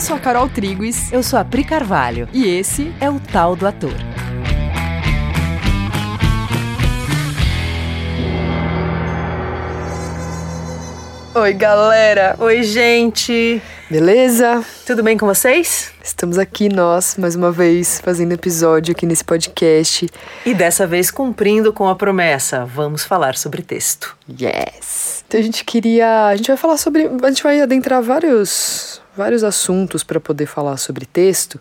Eu sou a Carol Triguis. Eu sou a Pri Carvalho. E esse é o Tal do Ator. Oi, galera! Oi, gente! Beleza? Tudo bem com vocês? Estamos aqui nós, mais uma vez, fazendo episódio aqui nesse podcast. E dessa vez cumprindo com a promessa, vamos falar sobre texto. Yes! Então a gente queria. A gente vai falar sobre. A gente vai adentrar vários, vários assuntos para poder falar sobre texto.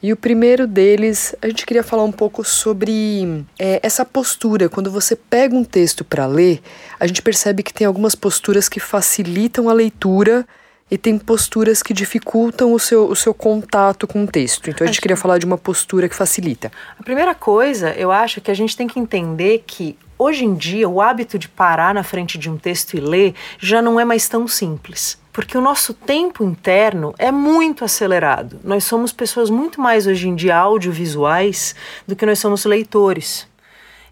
E o primeiro deles, a gente queria falar um pouco sobre é, essa postura. Quando você pega um texto para ler, a gente percebe que tem algumas posturas que facilitam a leitura e tem posturas que dificultam o seu, o seu contato com o texto. Então a gente queria falar de uma postura que facilita. A primeira coisa, eu acho que a gente tem que entender que hoje em dia o hábito de parar na frente de um texto e ler já não é mais tão simples porque o nosso tempo interno é muito acelerado. Nós somos pessoas muito mais hoje em dia audiovisuais do que nós somos leitores.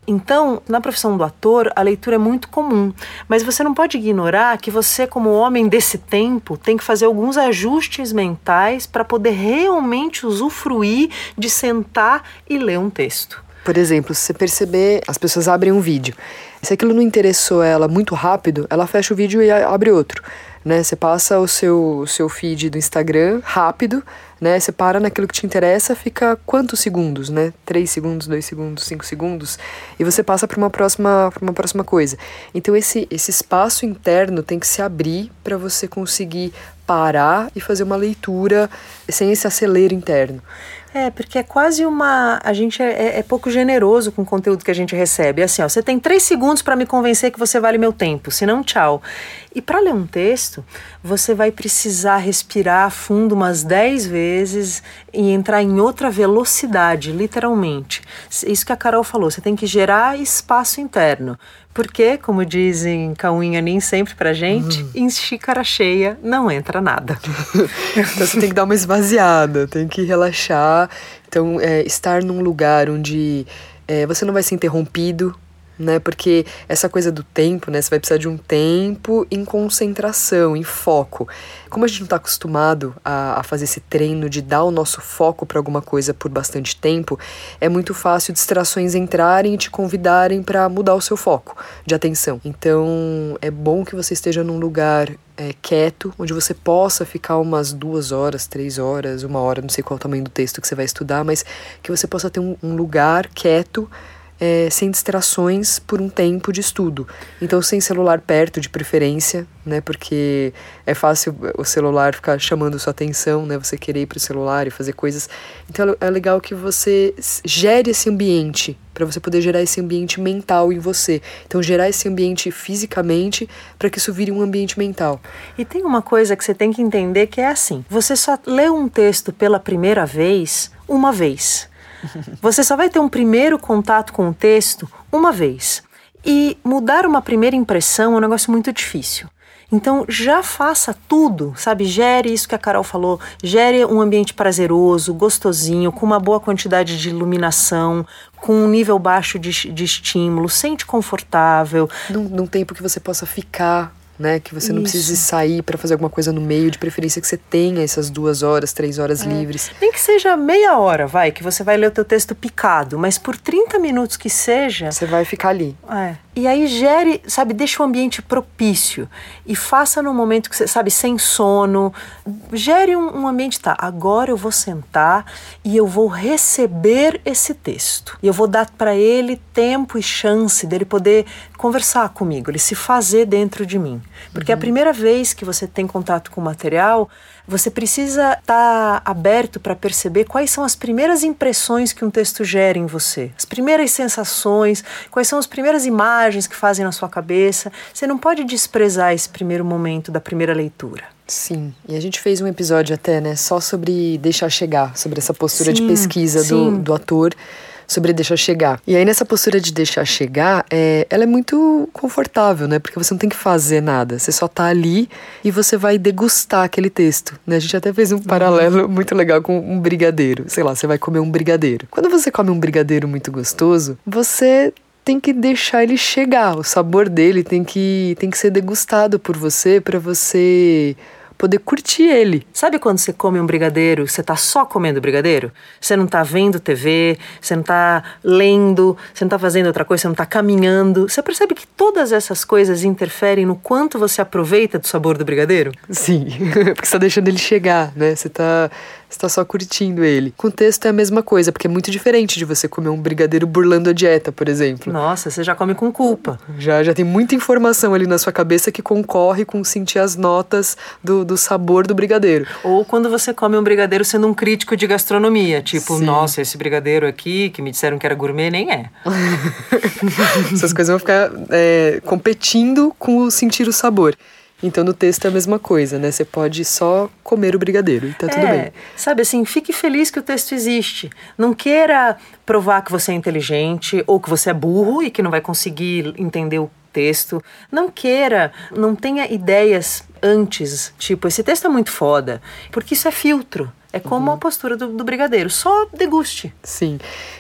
Então, na profissão do ator, a leitura é muito comum, mas você não pode ignorar que você, como homem desse tempo, tem que fazer alguns ajustes mentais para poder realmente usufruir de sentar e ler um texto. Por exemplo, se você perceber, as pessoas abrem um vídeo. Se aquilo não interessou ela muito rápido, ela fecha o vídeo e abre outro né? Você passa o seu, seu feed do Instagram rápido, né? Você para naquilo que te interessa, fica quantos segundos, né? 3 segundos, 2 segundos, 5 segundos, e você passa para uma próxima para uma próxima coisa. Então esse esse espaço interno tem que se abrir para você conseguir parar e fazer uma leitura sem esse acelero interno. É, porque é quase uma. A gente é, é, é, pouco generoso com o conteúdo que a gente recebe. É assim, ó, você tem três segundos para me convencer que você vale meu tempo, senão tchau. E para ler um texto, você vai precisar respirar fundo umas dez vezes e entrar em outra velocidade, literalmente. Isso que a Carol falou, você tem que gerar espaço interno. Porque, como dizem Cauinha nem sempre pra gente, uhum. em xícara cheia não entra nada. então você tem que dar uma esvaziada, tem que relaxar. Então, é, estar num lugar onde é, você não vai ser interrompido né? Porque essa coisa do tempo, né? Você vai precisar de um tempo em concentração, em foco. Como a gente não está acostumado a, a, fazer esse treino de dar o nosso foco para alguma coisa por bastante tempo, é muito fácil distrações entrarem e te convidarem para mudar o seu foco de atenção. Então, é bom que você esteja num lugar é, quieto, onde você possa ficar umas duas horas, três horas, uma hora, não sei qual é o tamanho do texto que você vai estudar, mas que você possa ter um, um lugar quieto é, sem distrações por um tempo de estudo. Então, sem celular perto, de preferência, né? Porque é fácil o celular ficar chamando sua atenção, né? Você querer ir para o celular e fazer coisas. Então, é legal que você gere esse ambiente para você poder gerar esse ambiente mental em você. Então, gerar esse ambiente fisicamente para que isso vire um ambiente mental. E tem uma coisa que você tem que entender que é assim: você só lê um texto pela primeira vez uma vez. Você só vai ter um primeiro contato com o texto uma vez. E mudar uma primeira impressão é um negócio muito difícil. Então já faça tudo, sabe? Gere isso que a Carol falou, gere um ambiente prazeroso, gostosinho, com uma boa quantidade de iluminação, com um nível baixo de, de estímulo, sente confortável. Num, num tempo que você possa ficar né? Que você não Isso. precise sair para fazer alguma coisa no meio, de preferência que você tenha essas duas horas, três horas é. livres. Nem que seja meia hora, vai, que você vai ler o teu texto picado, mas por 30 minutos que seja. Você vai ficar ali. É. E aí gere, sabe, deixa o ambiente propício e faça no momento que você, sabe, sem sono. Gere um, um ambiente, tá, agora eu vou sentar e eu vou receber esse texto. E eu vou dar para ele tempo e chance dele poder conversar comigo, ele se fazer dentro de mim. Porque uhum. a primeira vez que você tem contato com o material, você precisa estar tá aberto para perceber quais são as primeiras impressões que um texto gera em você, as primeiras sensações, quais são as primeiras imagens que fazem na sua cabeça. Você não pode desprezar esse primeiro momento da primeira leitura. Sim, e a gente fez um episódio até, né, só sobre deixar chegar, sobre essa postura sim, de pesquisa do, do ator sobre deixar chegar. E aí nessa postura de deixar chegar, é, ela é muito confortável, né? Porque você não tem que fazer nada, você só tá ali e você vai degustar aquele texto, né? A gente até fez um paralelo muito legal com um brigadeiro. Sei lá, você vai comer um brigadeiro. Quando você come um brigadeiro muito gostoso, você tem que deixar ele chegar, o sabor dele tem que tem que ser degustado por você para você poder curtir ele. Sabe quando você come um brigadeiro, você tá só comendo brigadeiro? Você não tá vendo TV, você não tá lendo, você não tá fazendo outra coisa, você não tá caminhando. Você percebe que todas essas coisas interferem no quanto você aproveita do sabor do brigadeiro? Sim, porque você tá deixando ele chegar, né? Você tá está só curtindo ele. Com texto é a mesma coisa, porque é muito diferente de você comer um brigadeiro burlando a dieta, por exemplo. Nossa, você já come com culpa. Já, já tem muita informação ali na sua cabeça que concorre com sentir as notas do, do sabor do brigadeiro. Ou quando você come um brigadeiro sendo um crítico de gastronomia, tipo, Sim. nossa, esse brigadeiro aqui que me disseram que era gourmet nem é. Essas coisas vão ficar é, competindo com o sentir o sabor. Então no texto é a mesma coisa, né? Você pode só comer o brigadeiro e tá tudo é, bem. Sabe assim, fique feliz que o texto existe. Não queira provar que você é inteligente ou que você é burro e que não vai conseguir entender o texto. Não queira, não tenha ideias antes, tipo, esse texto é muito foda, porque isso é filtro. É como uhum. a postura do, do, brigadeiro, só deguste. Sim.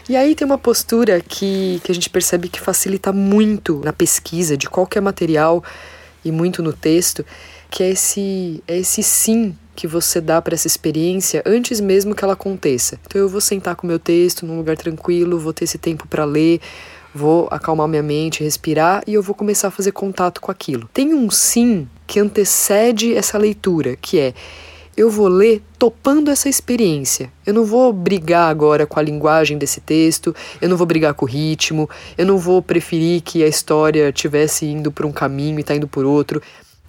E aí tem uma postura que, que a gente percebe que facilita muito na pesquisa de qualquer material e muito no texto, que é esse, é esse sim que você dá para essa experiência antes mesmo que ela aconteça. Então eu vou sentar com o meu texto num lugar tranquilo, vou ter esse tempo para ler, vou acalmar minha mente, respirar e eu vou começar a fazer contato com aquilo. Tem um sim que antecede essa leitura, que é eu vou ler topando essa experiência. Eu não vou brigar agora com a linguagem desse texto, eu não vou brigar com o ritmo, eu não vou preferir que a história tivesse indo por um caminho e tá indo por outro.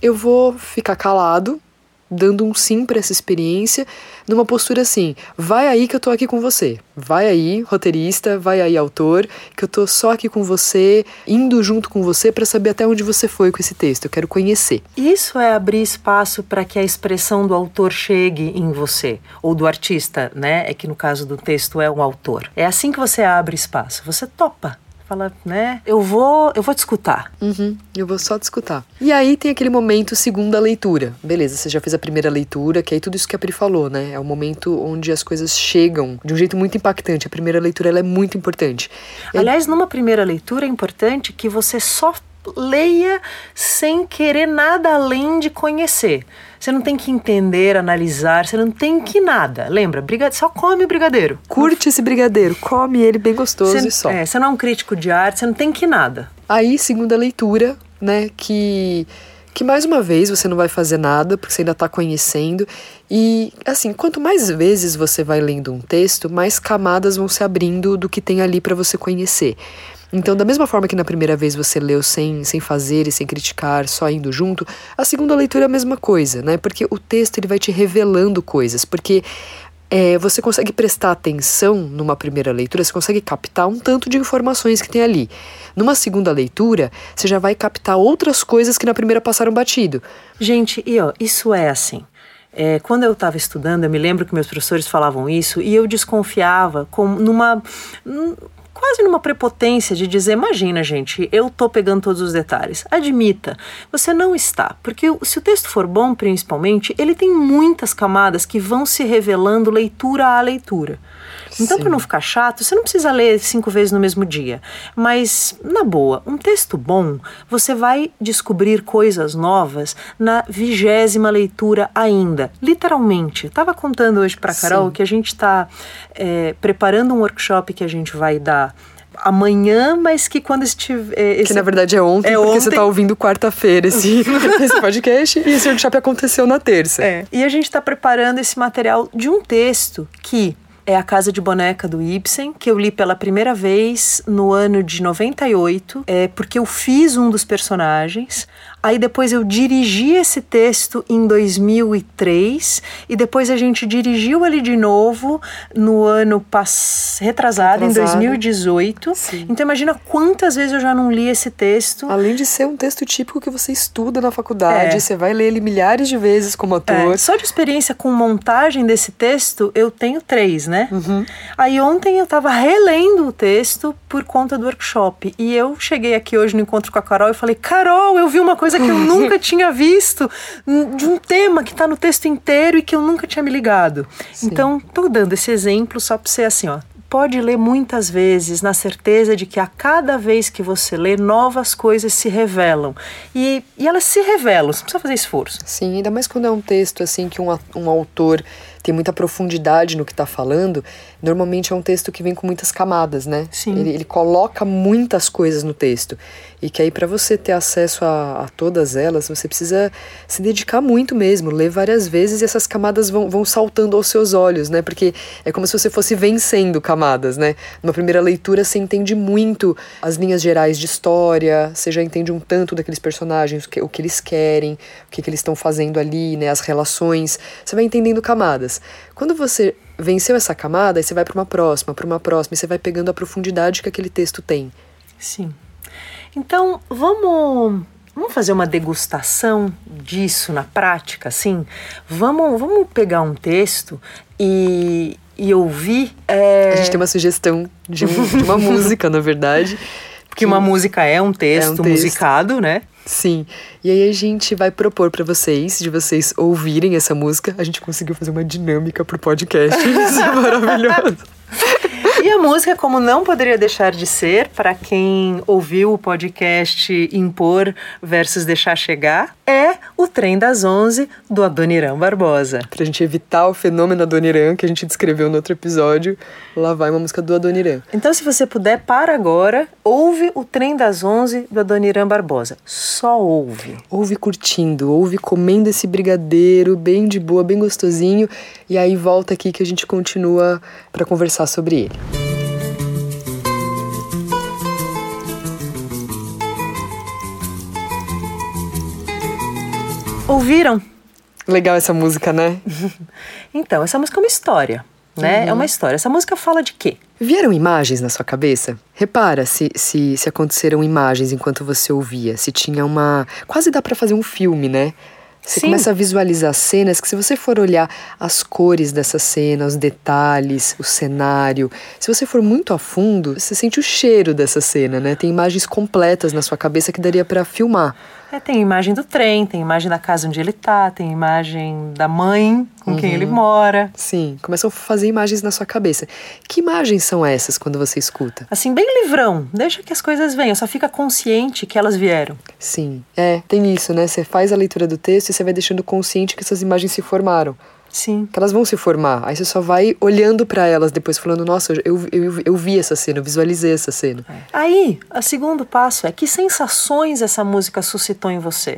Eu vou ficar calado, dando um sim para essa experiência, numa postura assim: vai aí que eu tô aqui com você. Vai aí, roteirista, vai aí, autor, que eu tô só aqui com você, indo junto com você para saber até onde você foi com esse texto. Eu quero conhecer. Isso é abrir espaço para que a expressão do autor chegue em você, ou do artista, né? É que no caso do texto é o autor. É assim que você abre espaço. Você topa fala, né? Eu vou, eu vou te escutar. Uhum, eu vou só te escutar. E aí tem aquele momento segunda leitura. Beleza, você já fez a primeira leitura, que aí tudo isso que a Pri falou, né? É o momento onde as coisas chegam de um jeito muito impactante. A primeira leitura ela é muito importante. Aliás, numa primeira leitura é importante que você só leia sem querer nada além de conhecer. Você não tem que entender, analisar, você não tem que nada. Lembra, brigade, só come o brigadeiro. Curte esse brigadeiro, come ele bem gostoso você, e só. É, você não é um crítico de arte, você não tem que nada. Aí, segunda leitura, né, que que mais uma vez você não vai fazer nada porque você ainda está conhecendo e assim quanto mais vezes você vai lendo um texto mais camadas vão se abrindo do que tem ali para você conhecer então, da mesma forma que na primeira vez você leu sem, sem fazer e sem criticar, só indo junto, a segunda leitura é a mesma coisa, né? Porque o texto ele vai te revelando coisas, porque é, você consegue prestar atenção numa primeira leitura, você consegue captar um tanto de informações que tem ali. Numa segunda leitura, você já vai captar outras coisas que na primeira passaram batido. Gente, e ó, isso é assim. É, quando eu estava estudando, eu me lembro que meus professores falavam isso e eu desconfiava com, numa quase numa prepotência de dizer: imagina, gente, eu tô pegando todos os detalhes. Admita, você não está, porque se o texto for bom, principalmente, ele tem muitas camadas que vão se revelando leitura a leitura. Então, para não ficar chato, você não precisa ler cinco vezes no mesmo dia. Mas, na boa, um texto bom, você vai descobrir coisas novas na vigésima leitura ainda. Literalmente. Estava contando hoje para Carol Sim. que a gente está é, preparando um workshop que a gente vai dar amanhã, mas que quando estiver. É, esse... Que na verdade é ontem, é porque ontem. você está ouvindo quarta-feira esse, esse podcast e esse workshop aconteceu na terça. É. E a gente está preparando esse material de um texto que é A Casa de Boneca do Ibsen, que eu li pela primeira vez no ano de 98, é, porque eu fiz um dos personagens. Aí depois eu dirigi esse texto em 2003 e depois a gente dirigiu ele de novo no ano pass... retrasado, retrasado, em 2018. Sim. Então imagina quantas vezes eu já não li esse texto. Além de ser um texto típico que você estuda na faculdade, é. você vai ler ele milhares de vezes como ator. É. Só de experiência com montagem desse texto, eu tenho três, né? Uhum. Aí ontem eu estava relendo o texto por conta do workshop e eu cheguei aqui hoje no encontro com a Carol e falei: Carol, eu vi uma coisa coisa que eu nunca tinha visto, de um tema que está no texto inteiro e que eu nunca tinha me ligado. Sim. Então, estou dando esse exemplo só para ser assim, ó, pode ler muitas vezes, na certeza de que a cada vez que você lê, novas coisas se revelam. E, e elas se revelam, você não precisa fazer esforço. Sim, ainda mais quando é um texto assim que um, um autor tem muita profundidade no que está falando, normalmente é um texto que vem com muitas camadas, né? Sim. Ele, ele coloca muitas coisas no texto. E que aí, para você ter acesso a, a, todas elas, você precisa se dedicar muito mesmo, ler várias vezes e essas camadas vão, vão saltando aos seus olhos, né? Porque é como se você fosse vencendo camadas, né? Numa primeira leitura, você entende muito as linhas gerais de história, você já entende um tanto daqueles personagens, o que, o que eles querem, o que, que eles estão fazendo ali, né? As relações. Você vai entendendo camadas. Quando você venceu essa camada, aí você vai para uma próxima, para uma próxima, e você vai pegando a profundidade que aquele texto tem. Sim. Então, vamos Vamos fazer uma degustação disso na prática, assim? Vamos, vamos pegar um texto e, e ouvir. É... A gente tem uma sugestão de, um, de uma música, na verdade. Porque uma música é um texto, é um texto musicado, né? Sim. E aí a gente vai propor para vocês, de vocês ouvirem essa música. A gente conseguiu fazer uma dinâmica pro podcast. Isso é maravilhoso. E a música, como não poderia deixar de ser, para quem ouviu o podcast Impor versus Deixar Chegar, é o Trem das Onze do Adoniran Barbosa. Pra gente evitar o fenômeno Adoniran que a gente descreveu no outro episódio, lá vai uma música do Adoniran. Então, se você puder, para agora, ouve o Trem das Onze do Adoniran Barbosa. Só ouve. Ouve curtindo, ouve comendo esse brigadeiro bem de boa, bem gostosinho, e aí volta aqui que a gente continua para conversar sobre ele. Ouviram? Legal essa música, né? então, essa música é uma história, né? Uhum. É uma história. Essa música fala de quê? Vieram imagens na sua cabeça? Repara se, se, se aconteceram imagens enquanto você ouvia. Se tinha uma. Quase dá para fazer um filme, né? Você Sim. começa a visualizar cenas que, se você for olhar as cores dessa cena, os detalhes, o cenário, se você for muito a fundo, você sente o cheiro dessa cena, né? Tem imagens completas na sua cabeça que daria para filmar. É, tem imagem do trem, tem imagem da casa onde ele tá, tem imagem da mãe com uhum. quem ele uhum. mora. Sim, começam a fazer imagens na sua cabeça. Que imagens são essas quando você escuta? Assim, bem livrão. Deixa que as coisas venham, só fica consciente que elas vieram. Sim, é, tem isso, né? Você faz a leitura do texto e você vai deixando consciente que essas imagens se formaram. Sim. Que elas vão se formar. Aí você só vai olhando para elas depois, falando: Nossa, eu, eu, eu vi essa cena, eu visualizei essa cena. É. Aí, o segundo passo é: que sensações essa música suscitou em você?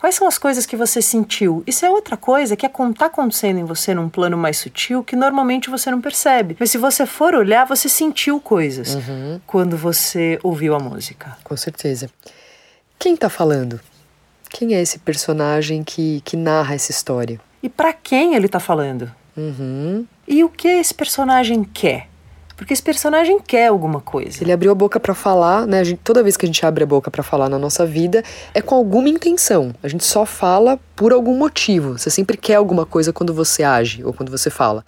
Quais são as coisas que você sentiu? Isso é outra coisa que está acontecendo em você num plano mais sutil que normalmente você não percebe. Mas se você for olhar, você sentiu coisas uhum. quando você ouviu a música. Com certeza. Quem está falando? Quem é esse personagem que, que narra essa história? E para quem ele está falando. Uhum. E o que esse personagem quer. Porque esse personagem quer alguma coisa. Ele abriu a boca para falar, né? Gente, toda vez que a gente abre a boca para falar na nossa vida, é com alguma intenção. A gente só fala por algum motivo. Você sempre quer alguma coisa quando você age ou quando você fala.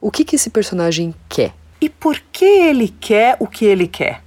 O que, que esse personagem quer? E por que ele quer o que ele quer?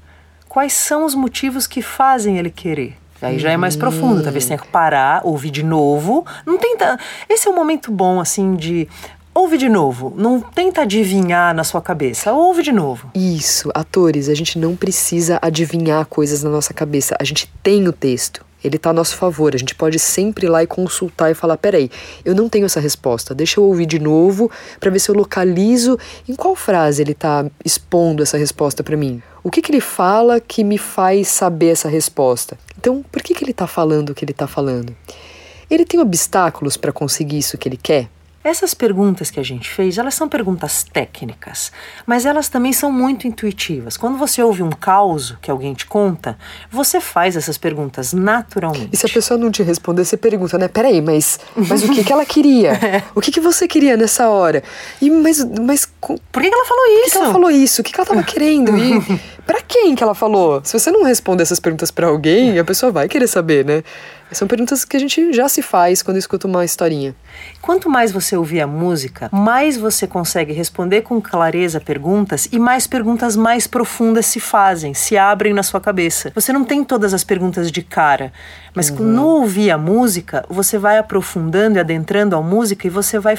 Quais são os motivos que fazem ele querer? Aí já é mais profundo, talvez tenha que parar, ouvir de novo. Não tenta. Esse é um momento bom, assim, de. Ouve de novo, não tenta adivinhar na sua cabeça, ouve de novo. Isso, atores, a gente não precisa adivinhar coisas na nossa cabeça, a gente tem o texto ele está a nosso favor. A gente pode sempre ir lá e consultar e falar: peraí, eu não tenho essa resposta, deixa eu ouvir de novo para ver se eu localizo em qual frase ele está expondo essa resposta para mim. O que, que ele fala que me faz saber essa resposta? Então, por que, que ele está falando o que ele está falando? Ele tem obstáculos para conseguir isso que ele quer? Essas perguntas que a gente fez, elas são perguntas técnicas, mas elas também são muito intuitivas. Quando você ouve um caos que alguém te conta, você faz essas perguntas naturalmente. E se a pessoa não te responder, você pergunta, né? Peraí, mas, mas o que, que ela queria? O que, que você queria nessa hora? E, mas, mas por que, ela falou isso? Por que, ela falou isso? O que, ela estava querendo? E para quem que ela falou? Se você não responde essas perguntas para alguém, a pessoa vai querer saber, né? São perguntas que a gente já se faz quando escuta uma historinha. Quanto mais você ouvir a música, mais você consegue responder com clareza perguntas e mais perguntas mais profundas se fazem, se abrem na sua cabeça. Você não tem todas as perguntas de cara, mas uhum. no ouvir a música, você vai aprofundando e adentrando a música e você vai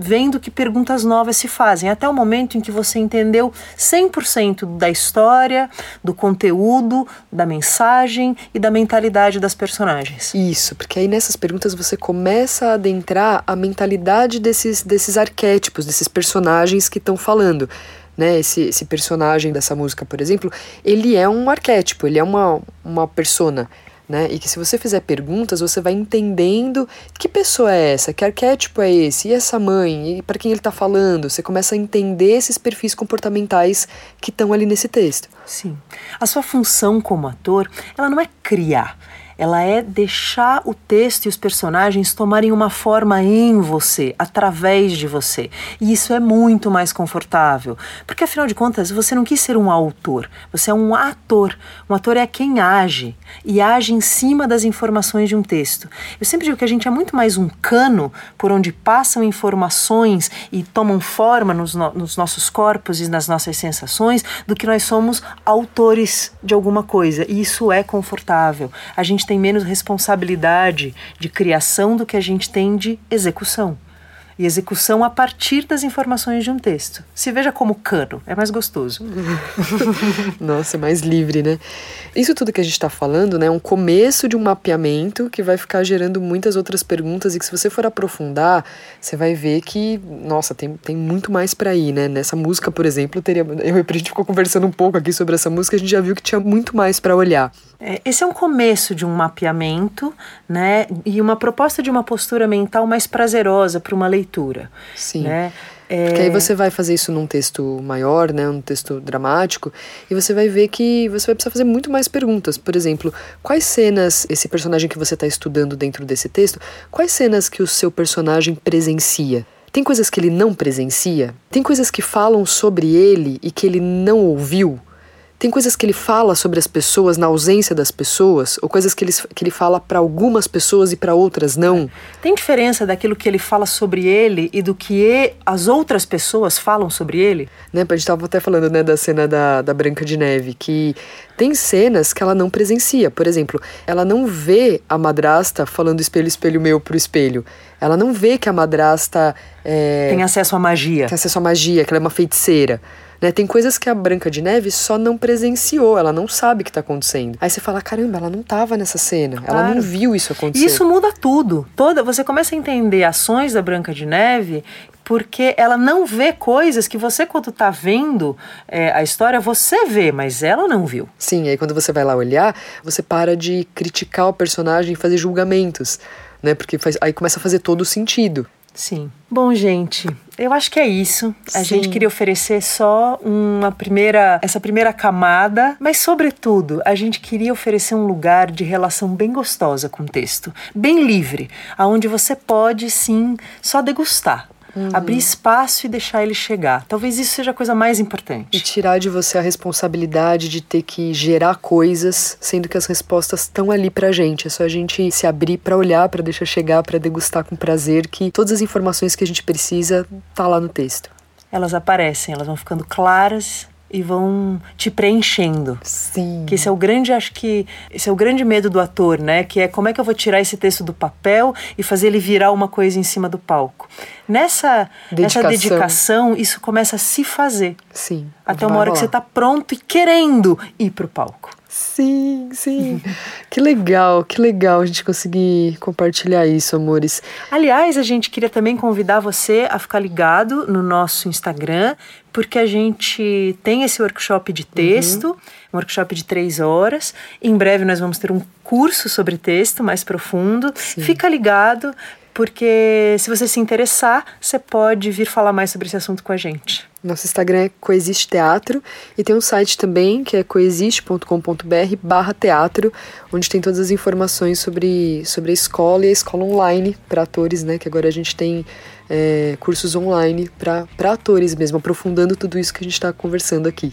vendo que perguntas novas se fazem, até o momento em que você entendeu 100% da história, do conteúdo, da mensagem e da mentalidade das personagens. Isso, porque aí nessas perguntas você começa a adentrar a mentalidade desses, desses arquétipos, desses personagens que estão falando. Né, esse, esse personagem dessa música, por exemplo, ele é um arquétipo, ele é uma, uma persona né? E que se você fizer perguntas, você vai entendendo que pessoa é essa, que arquétipo é esse, e essa mãe, e para quem ele está falando. Você começa a entender esses perfis comportamentais que estão ali nesse texto. Sim. A sua função como ator, ela não é criar ela é deixar o texto e os personagens tomarem uma forma em você, através de você. E isso é muito mais confortável, porque afinal de contas, você não quis ser um autor, você é um ator. Um ator é quem age e age em cima das informações de um texto. Eu sempre digo que a gente é muito mais um cano por onde passam informações e tomam forma nos, no nos nossos corpos e nas nossas sensações do que nós somos autores de alguma coisa. E isso é confortável. A gente gente tem menos responsabilidade de criação do que a gente tem de execução e execução a partir das informações de um texto. Se veja como cano, é mais gostoso. Nossa, é mais livre, né? Isso tudo que a gente está falando né, é um começo de um mapeamento que vai ficar gerando muitas outras perguntas e que se você for aprofundar, você vai ver que, nossa, tem, tem muito mais para ir, né? Nessa música, por exemplo, teria, eu e a gente ficou conversando um pouco aqui sobre essa música, a gente já viu que tinha muito mais para olhar. É, esse é um começo de um mapeamento, né? E uma proposta de uma postura mental mais prazerosa para uma leitura leitura. Sim. Né? É... Porque aí você vai fazer isso num texto maior, né, um texto dramático, e você vai ver que você vai precisar fazer muito mais perguntas. Por exemplo, quais cenas, esse personagem que você está estudando dentro desse texto, quais cenas que o seu personagem presencia? Tem coisas que ele não presencia? Tem coisas que falam sobre ele e que ele não ouviu? Tem coisas que ele fala sobre as pessoas na ausência das pessoas, ou coisas que ele, que ele fala para algumas pessoas e para outras não. Tem diferença daquilo que ele fala sobre ele e do que as outras pessoas falam sobre ele? Né, a gente estava até falando né, da cena da, da Branca de Neve, que tem cenas que ela não presencia. Por exemplo, ela não vê a madrasta falando espelho, espelho meu pro espelho. Ela não vê que a madrasta é, tem acesso à magia. Tem acesso à magia, que ela é uma feiticeira. Né? Tem coisas que a Branca de Neve só não presenciou, ela não sabe o que está acontecendo. Aí você fala, caramba, ela não estava nessa cena, claro. ela não viu isso acontecer. Isso muda tudo. Toda, você começa a entender ações da Branca de Neve porque ela não vê coisas que você, quando está vendo é, a história, você vê, mas ela não viu. Sim, aí quando você vai lá olhar, você para de criticar o personagem e fazer julgamentos, né? Porque faz, aí começa a fazer todo o sentido. Sim. Bom, gente, eu acho que é isso. A Sim. gente queria oferecer só uma primeira, essa primeira camada, mas sobretudo, a gente queria oferecer um lugar de relação bem gostosa com o texto, bem livre, aonde você pode sim só degustar. Uhum. Abrir espaço e deixar ele chegar. Talvez isso seja a coisa mais importante. E tirar de você a responsabilidade de ter que gerar coisas, sendo que as respostas estão ali pra gente. É só a gente se abrir para olhar, para deixar chegar, para degustar com prazer que todas as informações que a gente precisa tá lá no texto. Elas aparecem, elas vão ficando claras e vão te preenchendo. Sim. Que esse é o grande, acho que esse é o grande medo do ator, né? Que é como é que eu vou tirar esse texto do papel e fazer ele virar uma coisa em cima do palco. Nessa dedicação, nessa dedicação isso começa a se fazer. Sim. Até uma hora rolar. que você está pronto e querendo ir pro palco. Sim, sim. que legal, que legal a gente conseguir compartilhar isso, amores. Aliás, a gente queria também convidar você a ficar ligado no nosso Instagram, porque a gente tem esse workshop de texto, uhum. um workshop de três horas. Em breve nós vamos ter um curso sobre texto mais profundo. Sim. Fica ligado, porque se você se interessar, você pode vir falar mais sobre esse assunto com a gente. Nosso Instagram é Coexiste Teatro e tem um site também que é coexiste.com.br barra teatro, onde tem todas as informações sobre, sobre a escola e a escola online para atores, né? Que agora a gente tem é, cursos online para atores mesmo, aprofundando tudo isso que a gente está conversando aqui.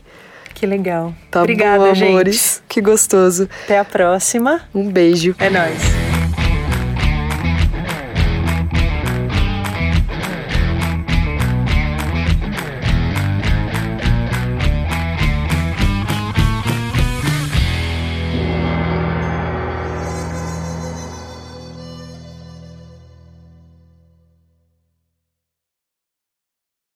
Que legal. Tá Obrigada, bom, amores. Gente. Que gostoso. Até a próxima. Um beijo. É nóis.